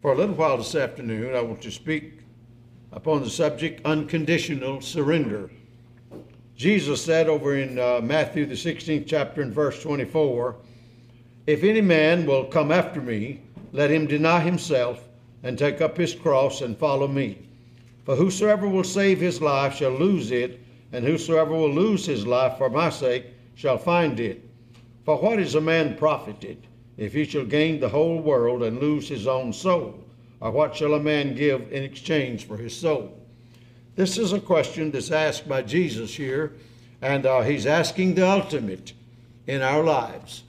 For a little while this afternoon, I want to speak upon the subject unconditional surrender. Jesus said over in uh, Matthew, the 16th chapter, and verse 24 If any man will come after me, let him deny himself and take up his cross and follow me. For whosoever will save his life shall lose it, and whosoever will lose his life for my sake shall find it. For what is a man profited if he shall gain the whole world and lose his own soul? Or what shall a man give in exchange for his soul? This is a question that's asked by Jesus here, and uh, he's asking the ultimate in our lives.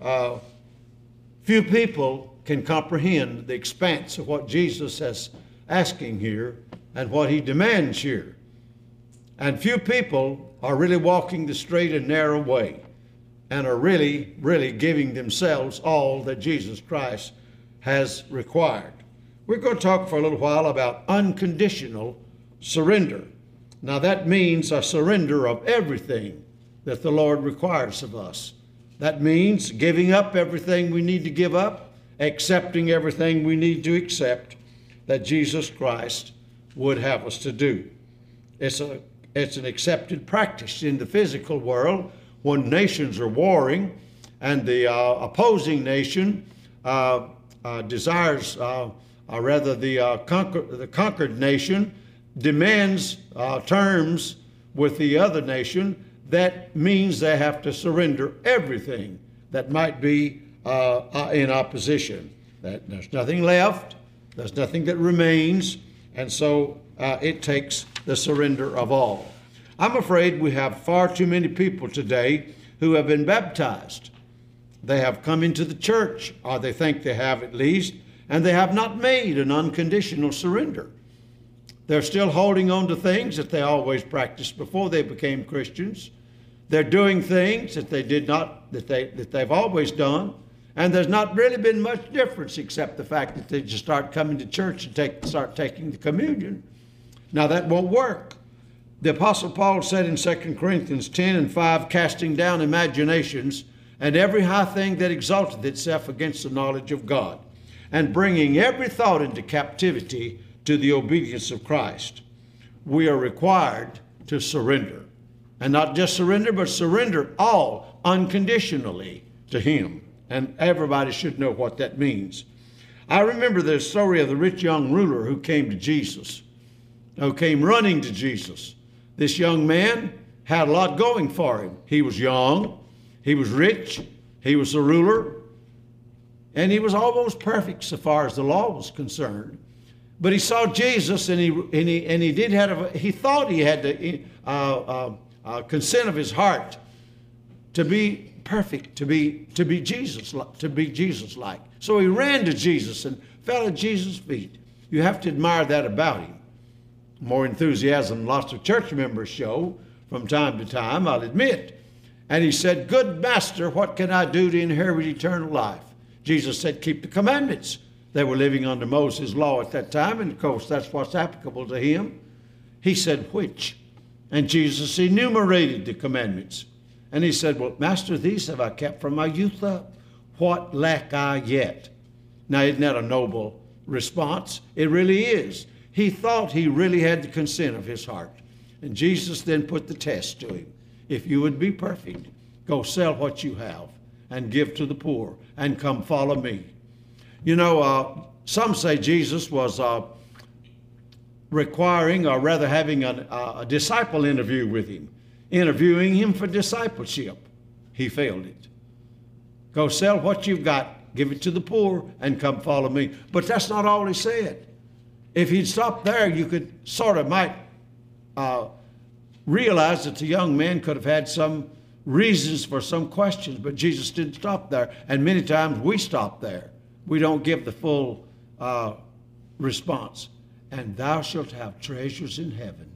Uh, few people can comprehend the expanse of what Jesus is asking here and what he demands here. And few people are really walking the straight and narrow way and are really, really giving themselves all that Jesus Christ has required. We're going to talk for a little while about unconditional surrender. Now, that means a surrender of everything that the Lord requires of us. That means giving up everything we need to give up, accepting everything we need to accept that Jesus Christ would have us to do. It's, a, it's an accepted practice in the physical world when nations are warring and the uh, opposing nation uh, uh, desires, uh, or rather, the, uh, conquer, the conquered nation demands uh, terms with the other nation. That means they have to surrender everything that might be in opposition. That there's nothing left, there's nothing that remains, and so it takes the surrender of all. I'm afraid we have far too many people today who have been baptized. They have come into the church, or they think they have at least, and they have not made an unconditional surrender. They're still holding on to things that they always practiced before they became Christians. They're doing things that they did not, that, they, that they've always done. And there's not really been much difference except the fact that they just start coming to church and take, start taking the communion. Now, that won't work. The Apostle Paul said in 2 Corinthians 10 and 5, casting down imaginations and every high thing that exalteth itself against the knowledge of God, and bringing every thought into captivity to the obedience of Christ. We are required to surrender. And not just surrender, but surrender all unconditionally to Him. And everybody should know what that means. I remember the story of the rich young ruler who came to Jesus, who came running to Jesus. This young man had a lot going for him. He was young, he was rich, he was a ruler, and he was almost perfect so far as the law was concerned. But he saw Jesus, and he and he and he did have a, he thought he had the uh, uh, uh, consent of his heart to be perfect, to be to be Jesus, to be Jesus like. So he ran to Jesus and fell at Jesus' feet. You have to admire that about him more enthusiasm lots of church members show from time to time, I'll admit. And he said, Good master, what can I do to inherit eternal life? Jesus said, Keep the commandments. They were living under Moses' law at that time, and of course, that's what's applicable to him. He said, Which? And Jesus enumerated the commandments. And he said, Well, Master, these have I kept from my youth up. What lack I yet? Now, isn't that a noble response? It really is. He thought he really had the consent of his heart. And Jesus then put the test to him. If you would be perfect, go sell what you have and give to the poor and come follow me. You know, uh, some say Jesus was uh, requiring, or rather having a, a disciple interview with him, interviewing him for discipleship. He failed it. Go sell what you've got, give it to the poor, and come follow me. But that's not all he said. If he'd stopped there, you could sort of might uh, realize that the young man could have had some reasons for some questions, but Jesus didn't stop there. And many times we stop there. We don't give the full uh, response. And thou shalt have treasures in heaven.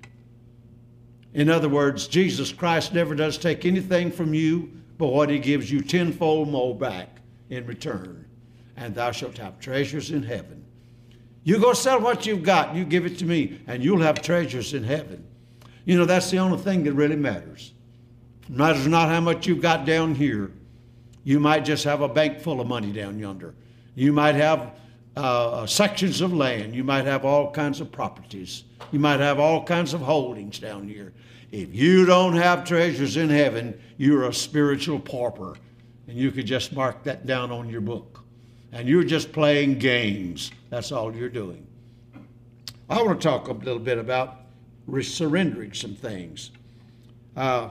In other words, Jesus Christ never does take anything from you but what he gives you tenfold more back in return. And thou shalt have treasures in heaven. You go sell what you've got, you give it to me, and you'll have treasures in heaven. You know, that's the only thing that really matters. It matters not how much you've got down here. You might just have a bank full of money down yonder. You might have uh, sections of land. You might have all kinds of properties. You might have all kinds of holdings down here. If you don't have treasures in heaven, you're a spiritual pauper. And you could just mark that down on your book. And you're just playing games. That's all you're doing. I want to talk a little bit about surrendering some things. Uh,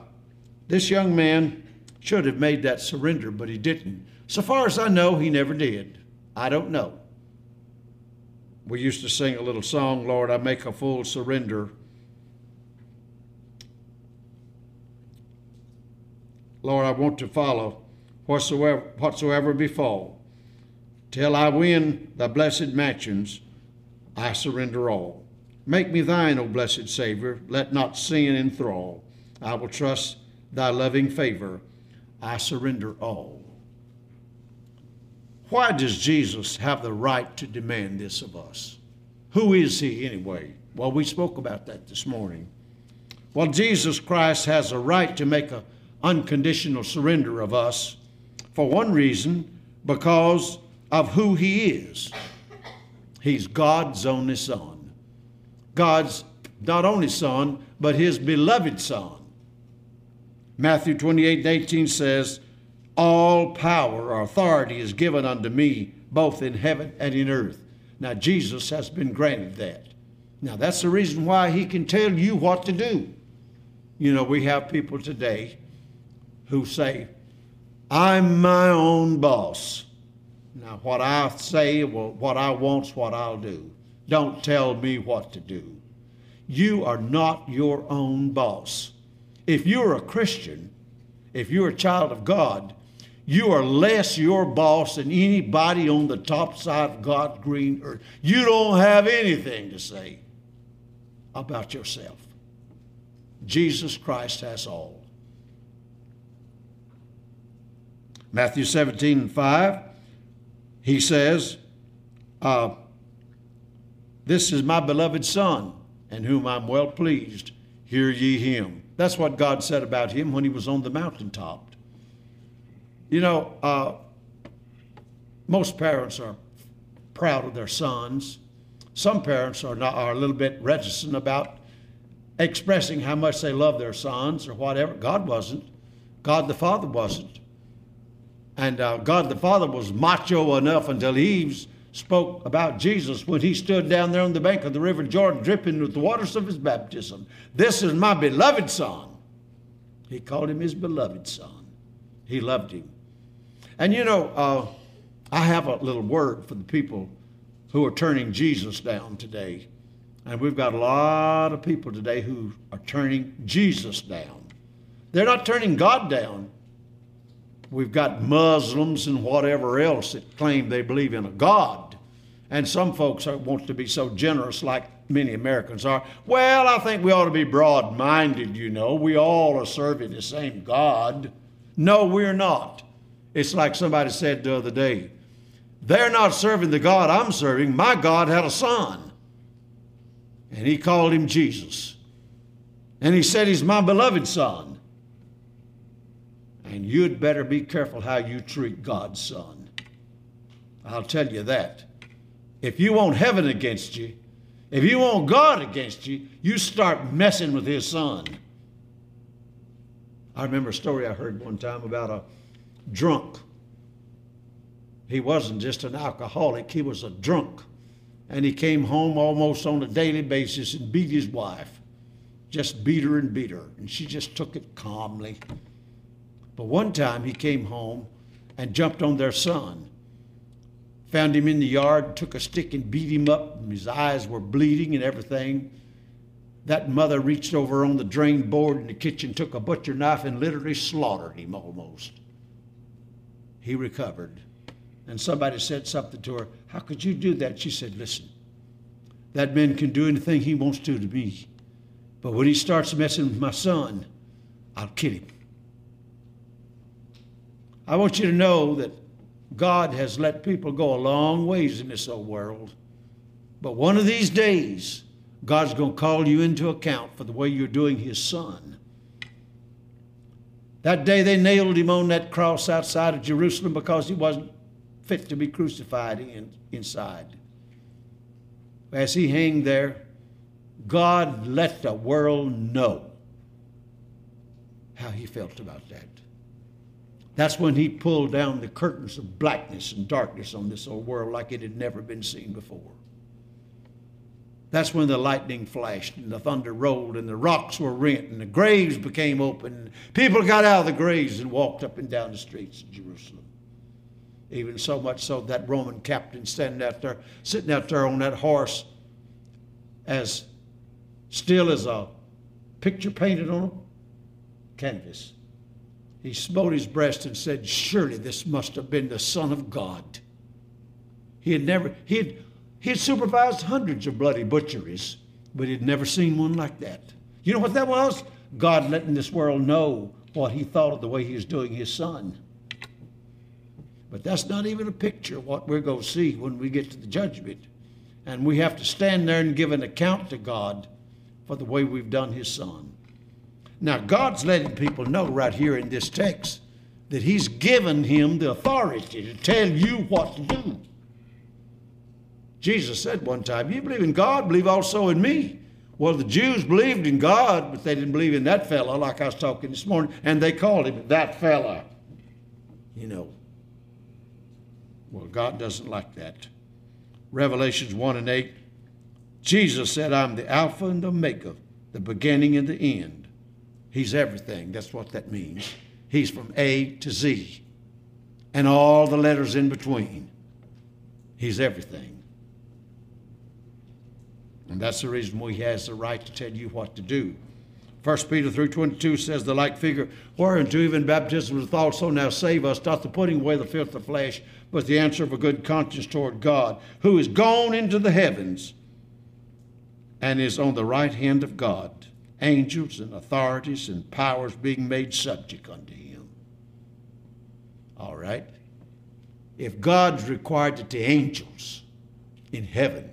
this young man should have made that surrender, but he didn't. So far as I know, he never did. I don't know. We used to sing a little song, Lord, I make a full surrender. Lord, I want to follow whatsoever, whatsoever befall. Till I win the blessed mansions, I surrender all. Make me thine, O blessed Savior. Let not sin enthrall. I will trust thy loving favor. I surrender all. Why does Jesus have the right to demand this of us? Who is he anyway? Well, we spoke about that this morning. Well, Jesus Christ has a right to make an unconditional surrender of us for one reason, because of who he is. He's God's only Son. God's not only Son, but his beloved Son. Matthew 28 and 18 says, All power or authority is given unto me, both in heaven and in earth. Now, Jesus has been granted that. Now, that's the reason why he can tell you what to do. You know, we have people today who say, I'm my own boss. Now, what I say, well, what I want's what I'll do. Don't tell me what to do. You are not your own boss. If you're a Christian, if you're a child of God, you are less your boss than anybody on the top side of God's green earth. You don't have anything to say about yourself. Jesus Christ has all. Matthew 17 and 5, he says, uh, This is my beloved Son, in whom I'm well pleased. Hear ye him. That's what God said about him when he was on the mountaintop. You know, uh, most parents are proud of their sons. Some parents are, not, are a little bit reticent about expressing how much they love their sons or whatever. God wasn't. God the Father wasn't. And uh, God the Father was macho enough until Eve spoke about Jesus when he stood down there on the bank of the River Jordan, dripping with the waters of his baptism. This is my beloved Son. He called him his beloved Son. He loved him. And you know, uh, I have a little word for the people who are turning Jesus down today. And we've got a lot of people today who are turning Jesus down. They're not turning God down, We've got Muslims and whatever else that claim they believe in a God. And some folks want to be so generous, like many Americans are. Well, I think we ought to be broad minded, you know. We all are serving the same God. No, we're not. It's like somebody said the other day they're not serving the God I'm serving. My God had a son, and he called him Jesus. And he said he's my beloved son. And you'd better be careful how you treat God's son. I'll tell you that. If you want heaven against you, if you want God against you, you start messing with his son. I remember a story I heard one time about a drunk. He wasn't just an alcoholic, he was a drunk. And he came home almost on a daily basis and beat his wife. Just beat her and beat her. And she just took it calmly. But one time he came home and jumped on their son. Found him in the yard, took a stick and beat him up. And His eyes were bleeding and everything. That mother reached over on the drain board in the kitchen, took a butcher knife, and literally slaughtered him almost. He recovered. And somebody said something to her. How could you do that? She said, Listen, that man can do anything he wants to to me. But when he starts messing with my son, I'll kill him. I want you to know that God has let people go a long ways in this old world. But one of these days, God's going to call you into account for the way you're doing His Son. That day they nailed him on that cross outside of Jerusalem because he wasn't fit to be crucified in, inside. As he hung there, God let the world know how he felt about that. That's when he pulled down the curtains of blackness and darkness on this old world like it had never been seen before. That's when the lightning flashed and the thunder rolled and the rocks were rent and the graves became open. People got out of the graves and walked up and down the streets of Jerusalem. Even so much so that Roman captain standing out there, sitting out there on that horse, as still as a picture painted on a canvas. He smote his breast and said, Surely this must have been the Son of God. He had never, he had, he had supervised hundreds of bloody butcheries, but he'd never seen one like that. You know what that was? God letting this world know what he thought of the way he was doing his son. But that's not even a picture of what we're going to see when we get to the judgment. And we have to stand there and give an account to God for the way we've done his son. Now, God's letting people know right here in this text that he's given him the authority to tell you what to do. Jesus said one time, You believe in God, believe also in me. Well, the Jews believed in God, but they didn't believe in that fellow, like I was talking this morning, and they called him that fella. You know. Well, God doesn't like that. Revelations 1 and 8, Jesus said, I'm the Alpha and the Omega, the beginning and the end. He's everything. That's what that means. He's from A to Z and all the letters in between. He's everything. And that's the reason why he has the right to tell you what to do. 1 Peter 3.22 says the like figure, whereunto even baptism doth also now save us, not the putting away the filth of flesh, but the answer of a good conscience toward God, who is gone into the heavens and is on the right hand of God, angels and authorities and powers being made subject unto him. All right? If God's required that the angels in heaven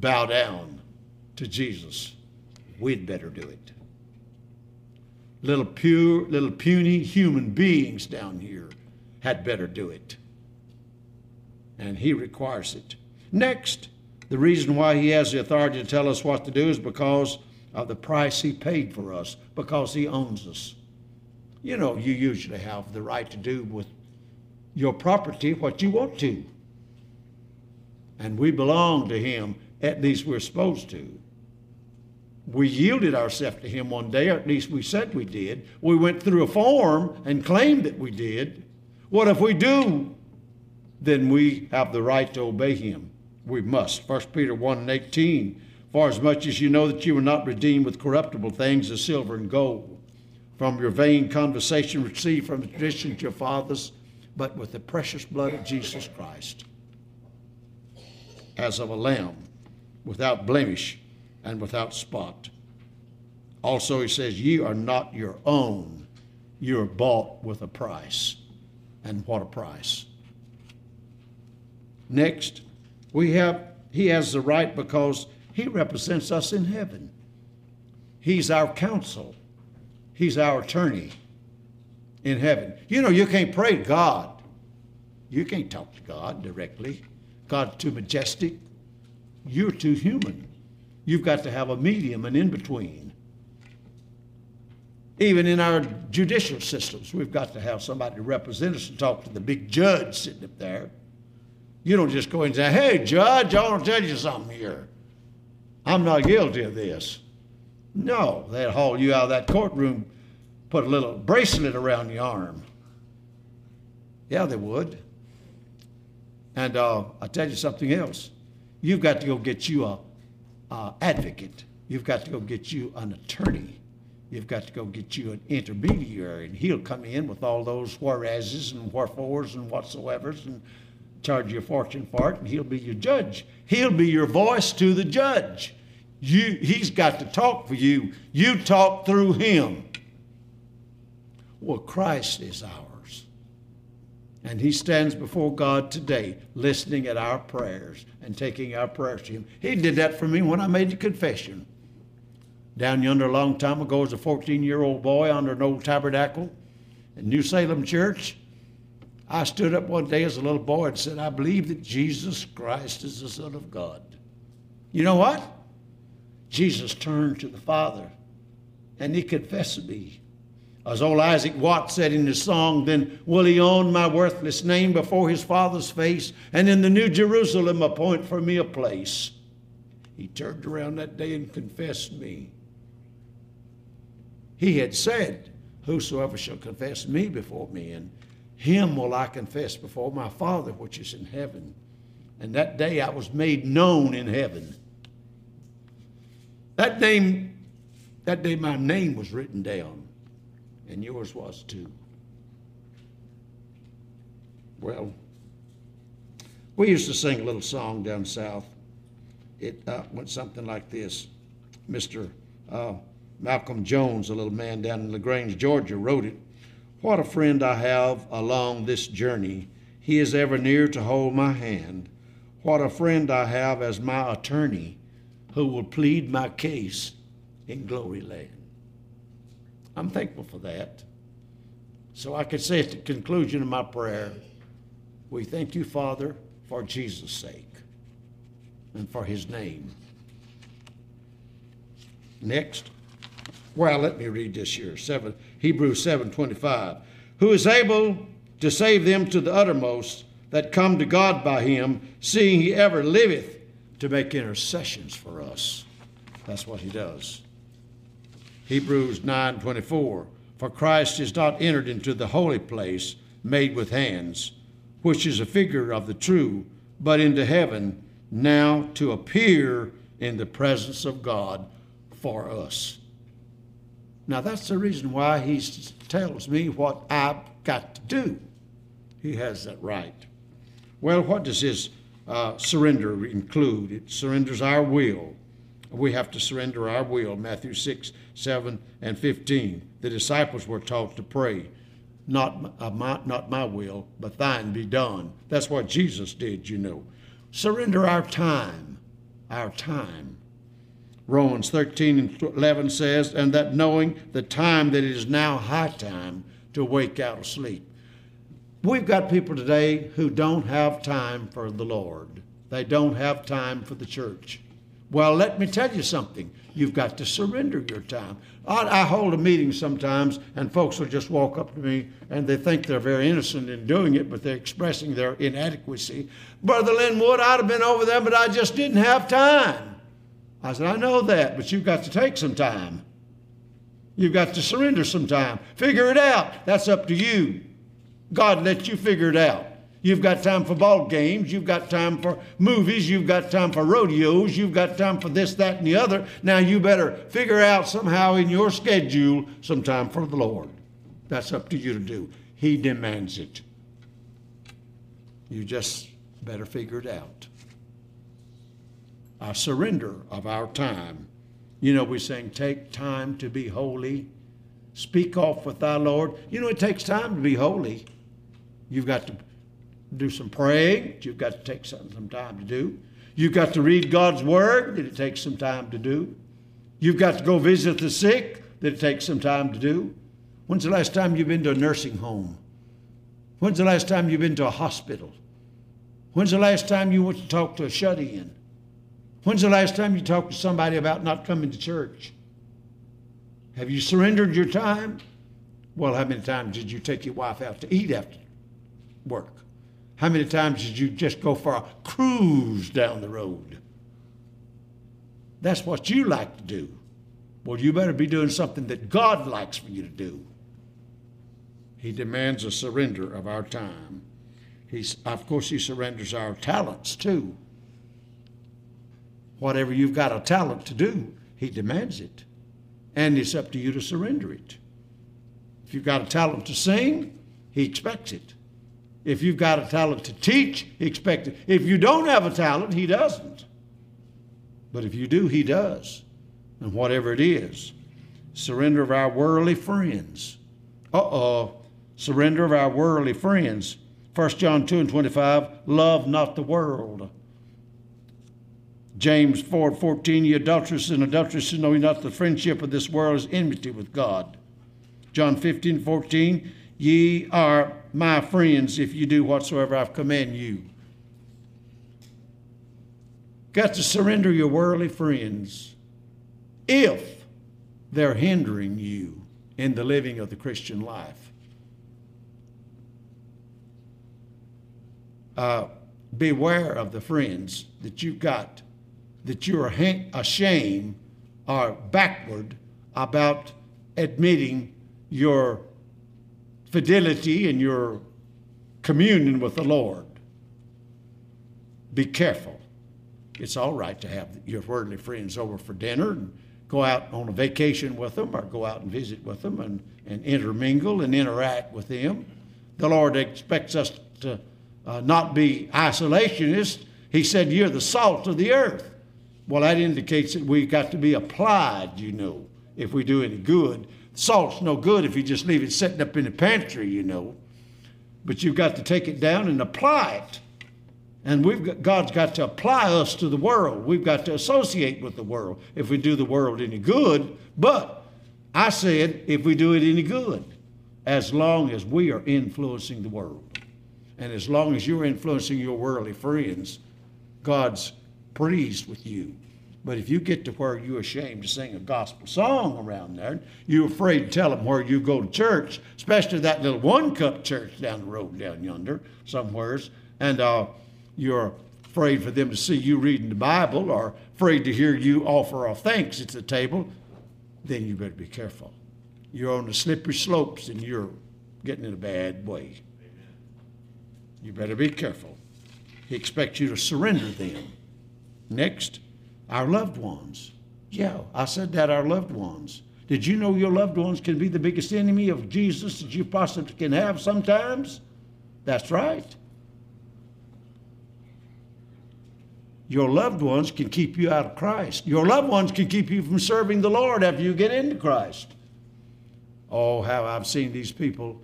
bow down to Jesus, we'd better do it. Little pure, little puny human beings down here had better do it. And he requires it. Next, the reason why he has the authority to tell us what to do is because of the price he paid for us, because he owns us. You know, you usually have the right to do with your property what you want to. And we belong to him at least we're supposed to. We yielded ourselves to Him one day, or at least we said we did. We went through a form and claimed that we did. What if we do? Then we have the right to obey Him. We must. 1 Peter 1 and 18. For as much as you know that you were not redeemed with corruptible things as silver and gold, from your vain conversation received from the tradition of your fathers, but with the precious blood of Jesus Christ, as of a lamb without blemish and without spot. Also, he says, Ye are not your own. You are bought with a price. And what a price. Next, we have, he has the right because he represents us in heaven. He's our counsel, he's our attorney in heaven. You know, you can't pray to God, you can't talk to God directly. God's too majestic, you're too human. You've got to have a medium, an in between. Even in our judicial systems, we've got to have somebody to represent us and talk to the big judge sitting up there. You don't just go in and say, hey, judge, I want to tell you something here. I'm not guilty of this. No, they'd haul you out of that courtroom, put a little bracelet around your arm. Yeah, they would. And uh, I'll tell you something else. You've got to go get you a, advocate. You've got to go get you an attorney. You've got to go get you an intermediary, and he'll come in with all those whereases and wherefores and whatsoevers and charge you a fortune for it, and he'll be your judge. He'll be your voice to the judge. You, he's got to talk for you. You talk through him. Well, Christ is ours. And he stands before God today, listening at our prayers and taking our prayers to him. He did that for me when I made the confession. Down yonder a long time ago, as a 14 year old boy under an old tabernacle in New Salem Church, I stood up one day as a little boy and said, I believe that Jesus Christ is the Son of God. You know what? Jesus turned to the Father and he confessed me. As old Isaac Watts said in his song, Then will he own my worthless name before his Father's face, and in the New Jerusalem appoint for me a place. He turned around that day and confessed me. He had said, Whosoever shall confess me before men, him will I confess before my Father which is in heaven. And that day I was made known in heaven. That name, that day my name was written down, and yours was too. Well, we used to sing a little song down south. It uh, went something like this. Mr. Uh, Malcolm Jones, a little man down in LaGrange, Georgia, wrote it. What a friend I have along this journey. He is ever near to hold my hand. What a friend I have as my attorney who will plead my case in glory land. I'm thankful for that. So I could say at the conclusion of my prayer, we thank you, Father, for Jesus' sake and for his name. Next. Well, let me read this here. Seven, Hebrews 7:25. Who is able to save them to the uttermost that come to God by him, seeing he ever liveth to make intercessions for us. That's what he does. Hebrews 9:24. For Christ is not entered into the holy place made with hands, which is a figure of the true, but into heaven, now to appear in the presence of God for us. Now, that's the reason why he tells me what I've got to do. He has that right. Well, what does his uh, surrender include? It surrenders our will. We have to surrender our will. Matthew 6, 7, and 15. The disciples were taught to pray, not, uh, my, not my will, but thine be done. That's what Jesus did, you know. Surrender our time, our time. Romans 13 and 11 says, and that knowing the time that it is now high time to wake out of sleep. We've got people today who don't have time for the Lord. They don't have time for the church. Well, let me tell you something. You've got to surrender your time. I, I, hold a meeting sometimes, and folks will just walk up to me and they think they're very innocent in doing it, but they're expressing their inadequacy. Brother Lynwood, I'd have been over there, but I just didn't have time. I said, I know that, but you've got to take some time. You've got to surrender some time. Figure it out. That's up to you. God let you figure it out. You've got time for ball games. You've got time for movies. You've got time for rodeos. You've got time for this, that, and the other. Now you better figure out somehow in your schedule some time for the Lord. That's up to you to do. He demands it. You just better figure it out a surrender of our time. You know, we sing, Take time to be holy. Speak off with thy Lord. You know, it takes time to be holy. You've got to do some praying, you've got to take some, some time to do. You've got to read God's word that it takes some time to do. You've got to go visit the sick that it takes some time to do. When's the last time you've been to a nursing home? When's the last time you've been to a hospital? When's the last time you went to talk to a shut in? When's the last time you talked to somebody about not coming to church? Have you surrendered your time? Well, how many times did you take your wife out to eat after work? How many times did you just go for a cruise down the road? That's what you like to do. Well, you better be doing something that God likes for you to do. He demands a surrender of our time. He's, of course, He surrenders our talents too. Whatever you've got a talent to do, He demands it. And it's up to you to surrender it. If you've got a talent to sing, He expects it. If you've got a talent to teach, He expects it. If you don't have a talent, He doesn't. But if you do, He does. And whatever it is, surrender of our worldly friends. Uh oh. Surrender of our worldly friends. 1 John 2 and 25, love not the world James 4 14, ye adulterers and adulteresses, know ye not the friendship of this world is enmity with God. John 15 14, ye are my friends if you do whatsoever I've you. Got to surrender your worldly friends if they're hindering you in the living of the Christian life. Uh, beware of the friends that you've got that you're ashamed or backward about admitting your fidelity and your communion with the Lord. Be careful. It's all right to have your worldly friends over for dinner and go out on a vacation with them or go out and visit with them and, and intermingle and interact with them. The Lord expects us to uh, not be isolationists. He said, You're the salt of the earth. Well, that indicates that we've got to be applied, you know, if we do any good. Salt's no good if you just leave it sitting up in the pantry, you know. But you've got to take it down and apply it. And we've got, God's got to apply us to the world. We've got to associate with the world if we do the world any good. But I said if we do it any good, as long as we are influencing the world. And as long as you're influencing your worldly friends, God's pleased with you. But if you get to where you're ashamed to sing a gospel song around there, you're afraid to tell them where you go to church, especially that little one cup church down the road down yonder somewheres, and uh, you're afraid for them to see you reading the Bible or afraid to hear you offer a thanks at the table, then you better be careful. You're on the slippery slopes and you're getting in a bad way. You better be careful. He expects you to surrender them. Next, our loved ones. Yeah, I said that, our loved ones. Did you know your loved ones can be the biggest enemy of Jesus that you possibly can have sometimes? That's right. Your loved ones can keep you out of Christ. Your loved ones can keep you from serving the Lord after you get into Christ. Oh, how I've seen these people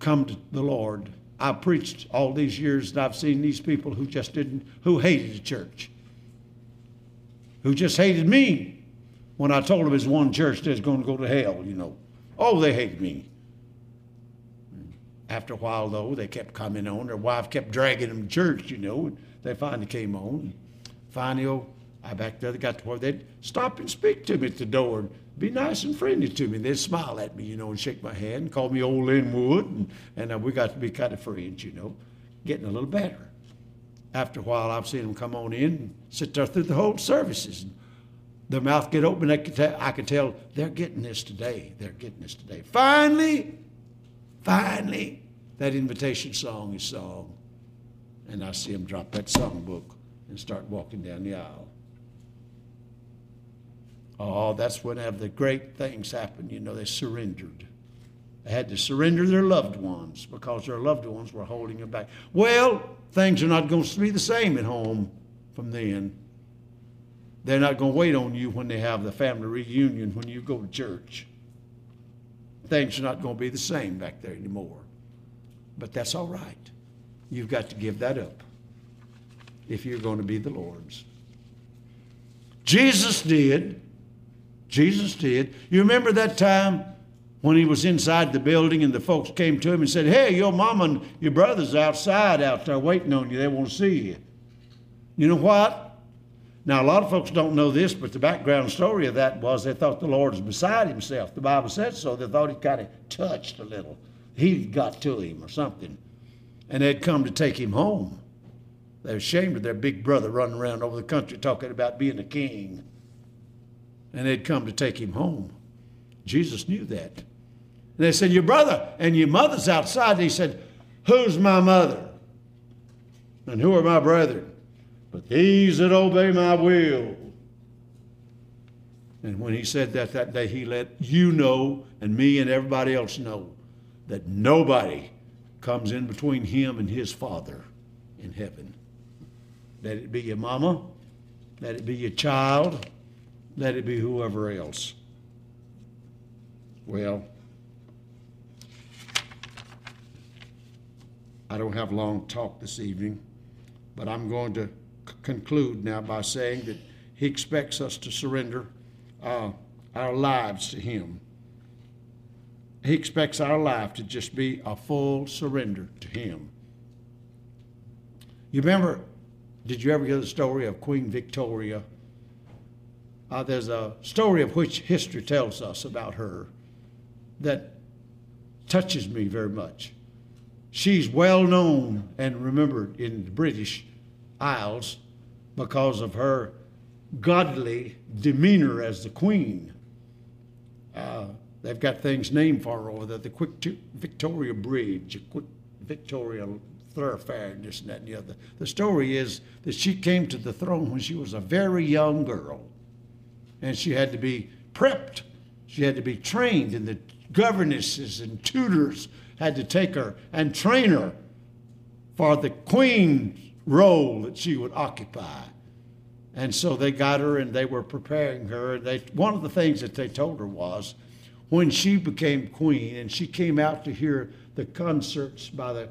come to the Lord I've preached all these years and I've seen these people who just didn't, who hated the church, who just hated me when I told them it's one church that's going to go to hell, you know. Oh, they hated me. After a while, though, they kept coming on. Their wife kept dragging them to church, you know. And they finally came on. Finally, oh, I back there, they got to where they'd stop and speak to me at the door and be nice and friendly to me. They'd smile at me, you know, and shake my hand and call me old Lynwood. And, and uh, we got to be kind of friends, you know, getting a little better. After a while, I've seen them come on in and sit there through the whole services. And their mouth get open. I could, I could tell they're getting this today. They're getting this today. Finally, finally, that invitation song is sung. And I see them drop that songbook and start walking down the aisle. Oh, that's whenever the great things happened. You know, they surrendered. They had to surrender their loved ones because their loved ones were holding them back. Well, things are not going to be the same at home from then. They're not going to wait on you when they have the family reunion when you go to church. Things are not going to be the same back there anymore. But that's all right. You've got to give that up if you're going to be the Lord's. Jesus did. Jesus did. You remember that time when he was inside the building and the folks came to him and said, Hey, your mom and your brother's outside out there waiting on you. They want to see you. You know what? Now, a lot of folks don't know this, but the background story of that was they thought the Lord was beside himself. The Bible said so. They thought he kind of touched a little. He got to him or something. And they'd come to take him home. They were ashamed of their big brother running around over the country talking about being a king and they'd come to take him home. Jesus knew that. And they said, Your brother and your mother's outside. And he said, Who's my mother? And who are my brethren? But these that obey my will. And when he said that that day, he let you know and me and everybody else know that nobody comes in between him and his Father in heaven. Let it be your mama, let it be your child, let it be whoever else. Well, I don't have long talk this evening, but I'm going to c- conclude now by saying that He expects us to surrender uh, our lives to Him. He expects our life to just be a full surrender to Him. You remember, did you ever hear the story of Queen Victoria? Uh, there's a story of which history tells us about her that touches me very much. She's well known and remembered in the British Isles because of her godly demeanor as the queen. Uh, they've got things named for her over there the Queen Victoria Bridge, Queen Victoria Thoroughfare, and this and that and the other. The story is that she came to the throne when she was a very young girl, and she had to be prepped. She had to be trained, and the governesses and tutors had to take her and train her for the queen's role that she would occupy. And so they got her and they were preparing her. They, one of the things that they told her was when she became queen and she came out to hear the concerts by the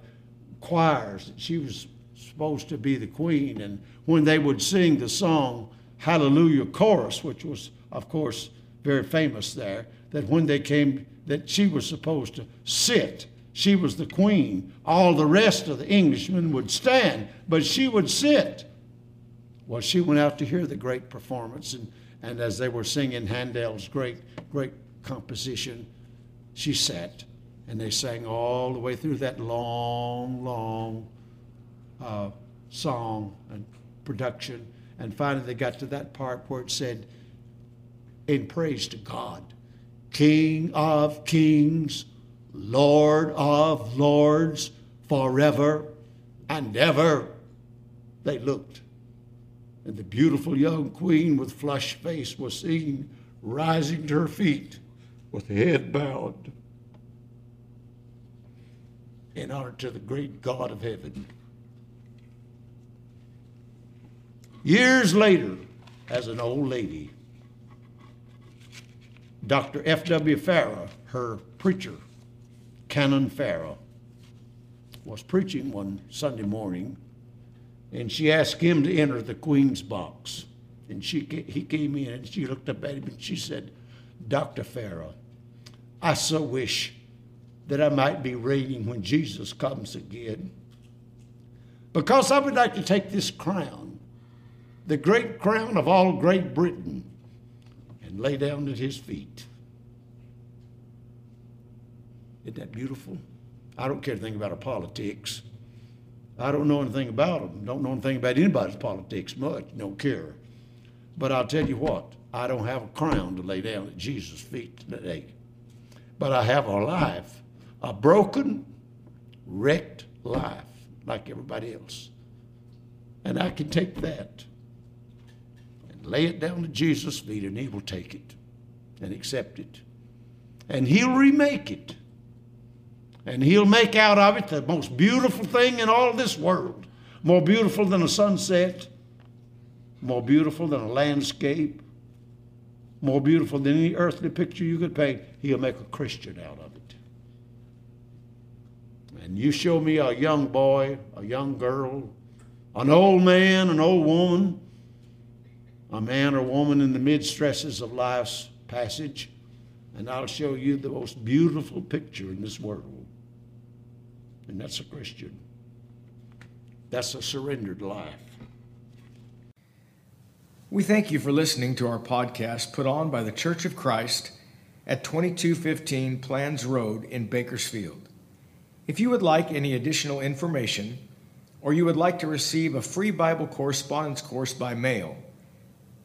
choirs, that she was supposed to be the queen. And when they would sing the song Hallelujah Chorus, which was, of course, very famous there, that when they came, that she was supposed to sit she was the queen. All the rest of the Englishmen would stand, but she would sit. Well, she went out to hear the great performance, and, and as they were singing Handel's great, great composition, she sat, and they sang all the way through that long, long uh, song and production. And finally, they got to that part where it said, In praise to God, King of kings, Lord of lords, forever and ever. They looked, and the beautiful young queen with flushed face was seen rising to her feet with head bowed in honor to the great God of heaven. Years later, as an old lady, Dr. F.W. Farrar, her preacher, Canon Farrar was preaching one Sunday morning, and she asked him to enter the Queen's box. And she, he came in and she looked up at him and she said, Dr. Farrar, I so wish that I might be reigning when Jesus comes again. Because I would like to take this crown, the great crown of all Great Britain, and lay down at his feet. Isn't that beautiful? I don't care anything about our politics. I don't know anything about them. Don't know anything about anybody's politics much. Don't care. But I'll tell you what, I don't have a crown to lay down at Jesus' feet today. But I have a life, a broken, wrecked life like everybody else. And I can take that lay it down at Jesus' feet, and He will take it and accept it. And He'll remake it and he'll make out of it the most beautiful thing in all this world. More beautiful than a sunset, more beautiful than a landscape, more beautiful than any earthly picture you could paint. He'll make a Christian out of it. And you show me a young boy, a young girl, an old man, an old woman, a man or woman in the mid stresses of life's passage, and I'll show you the most beautiful picture in this world. And that's a Christian. That's a surrendered life. We thank you for listening to our podcast put on by the Church of Christ at 2215 Planz Road in Bakersfield. If you would like any additional information, or you would like to receive a free Bible correspondence course by mail,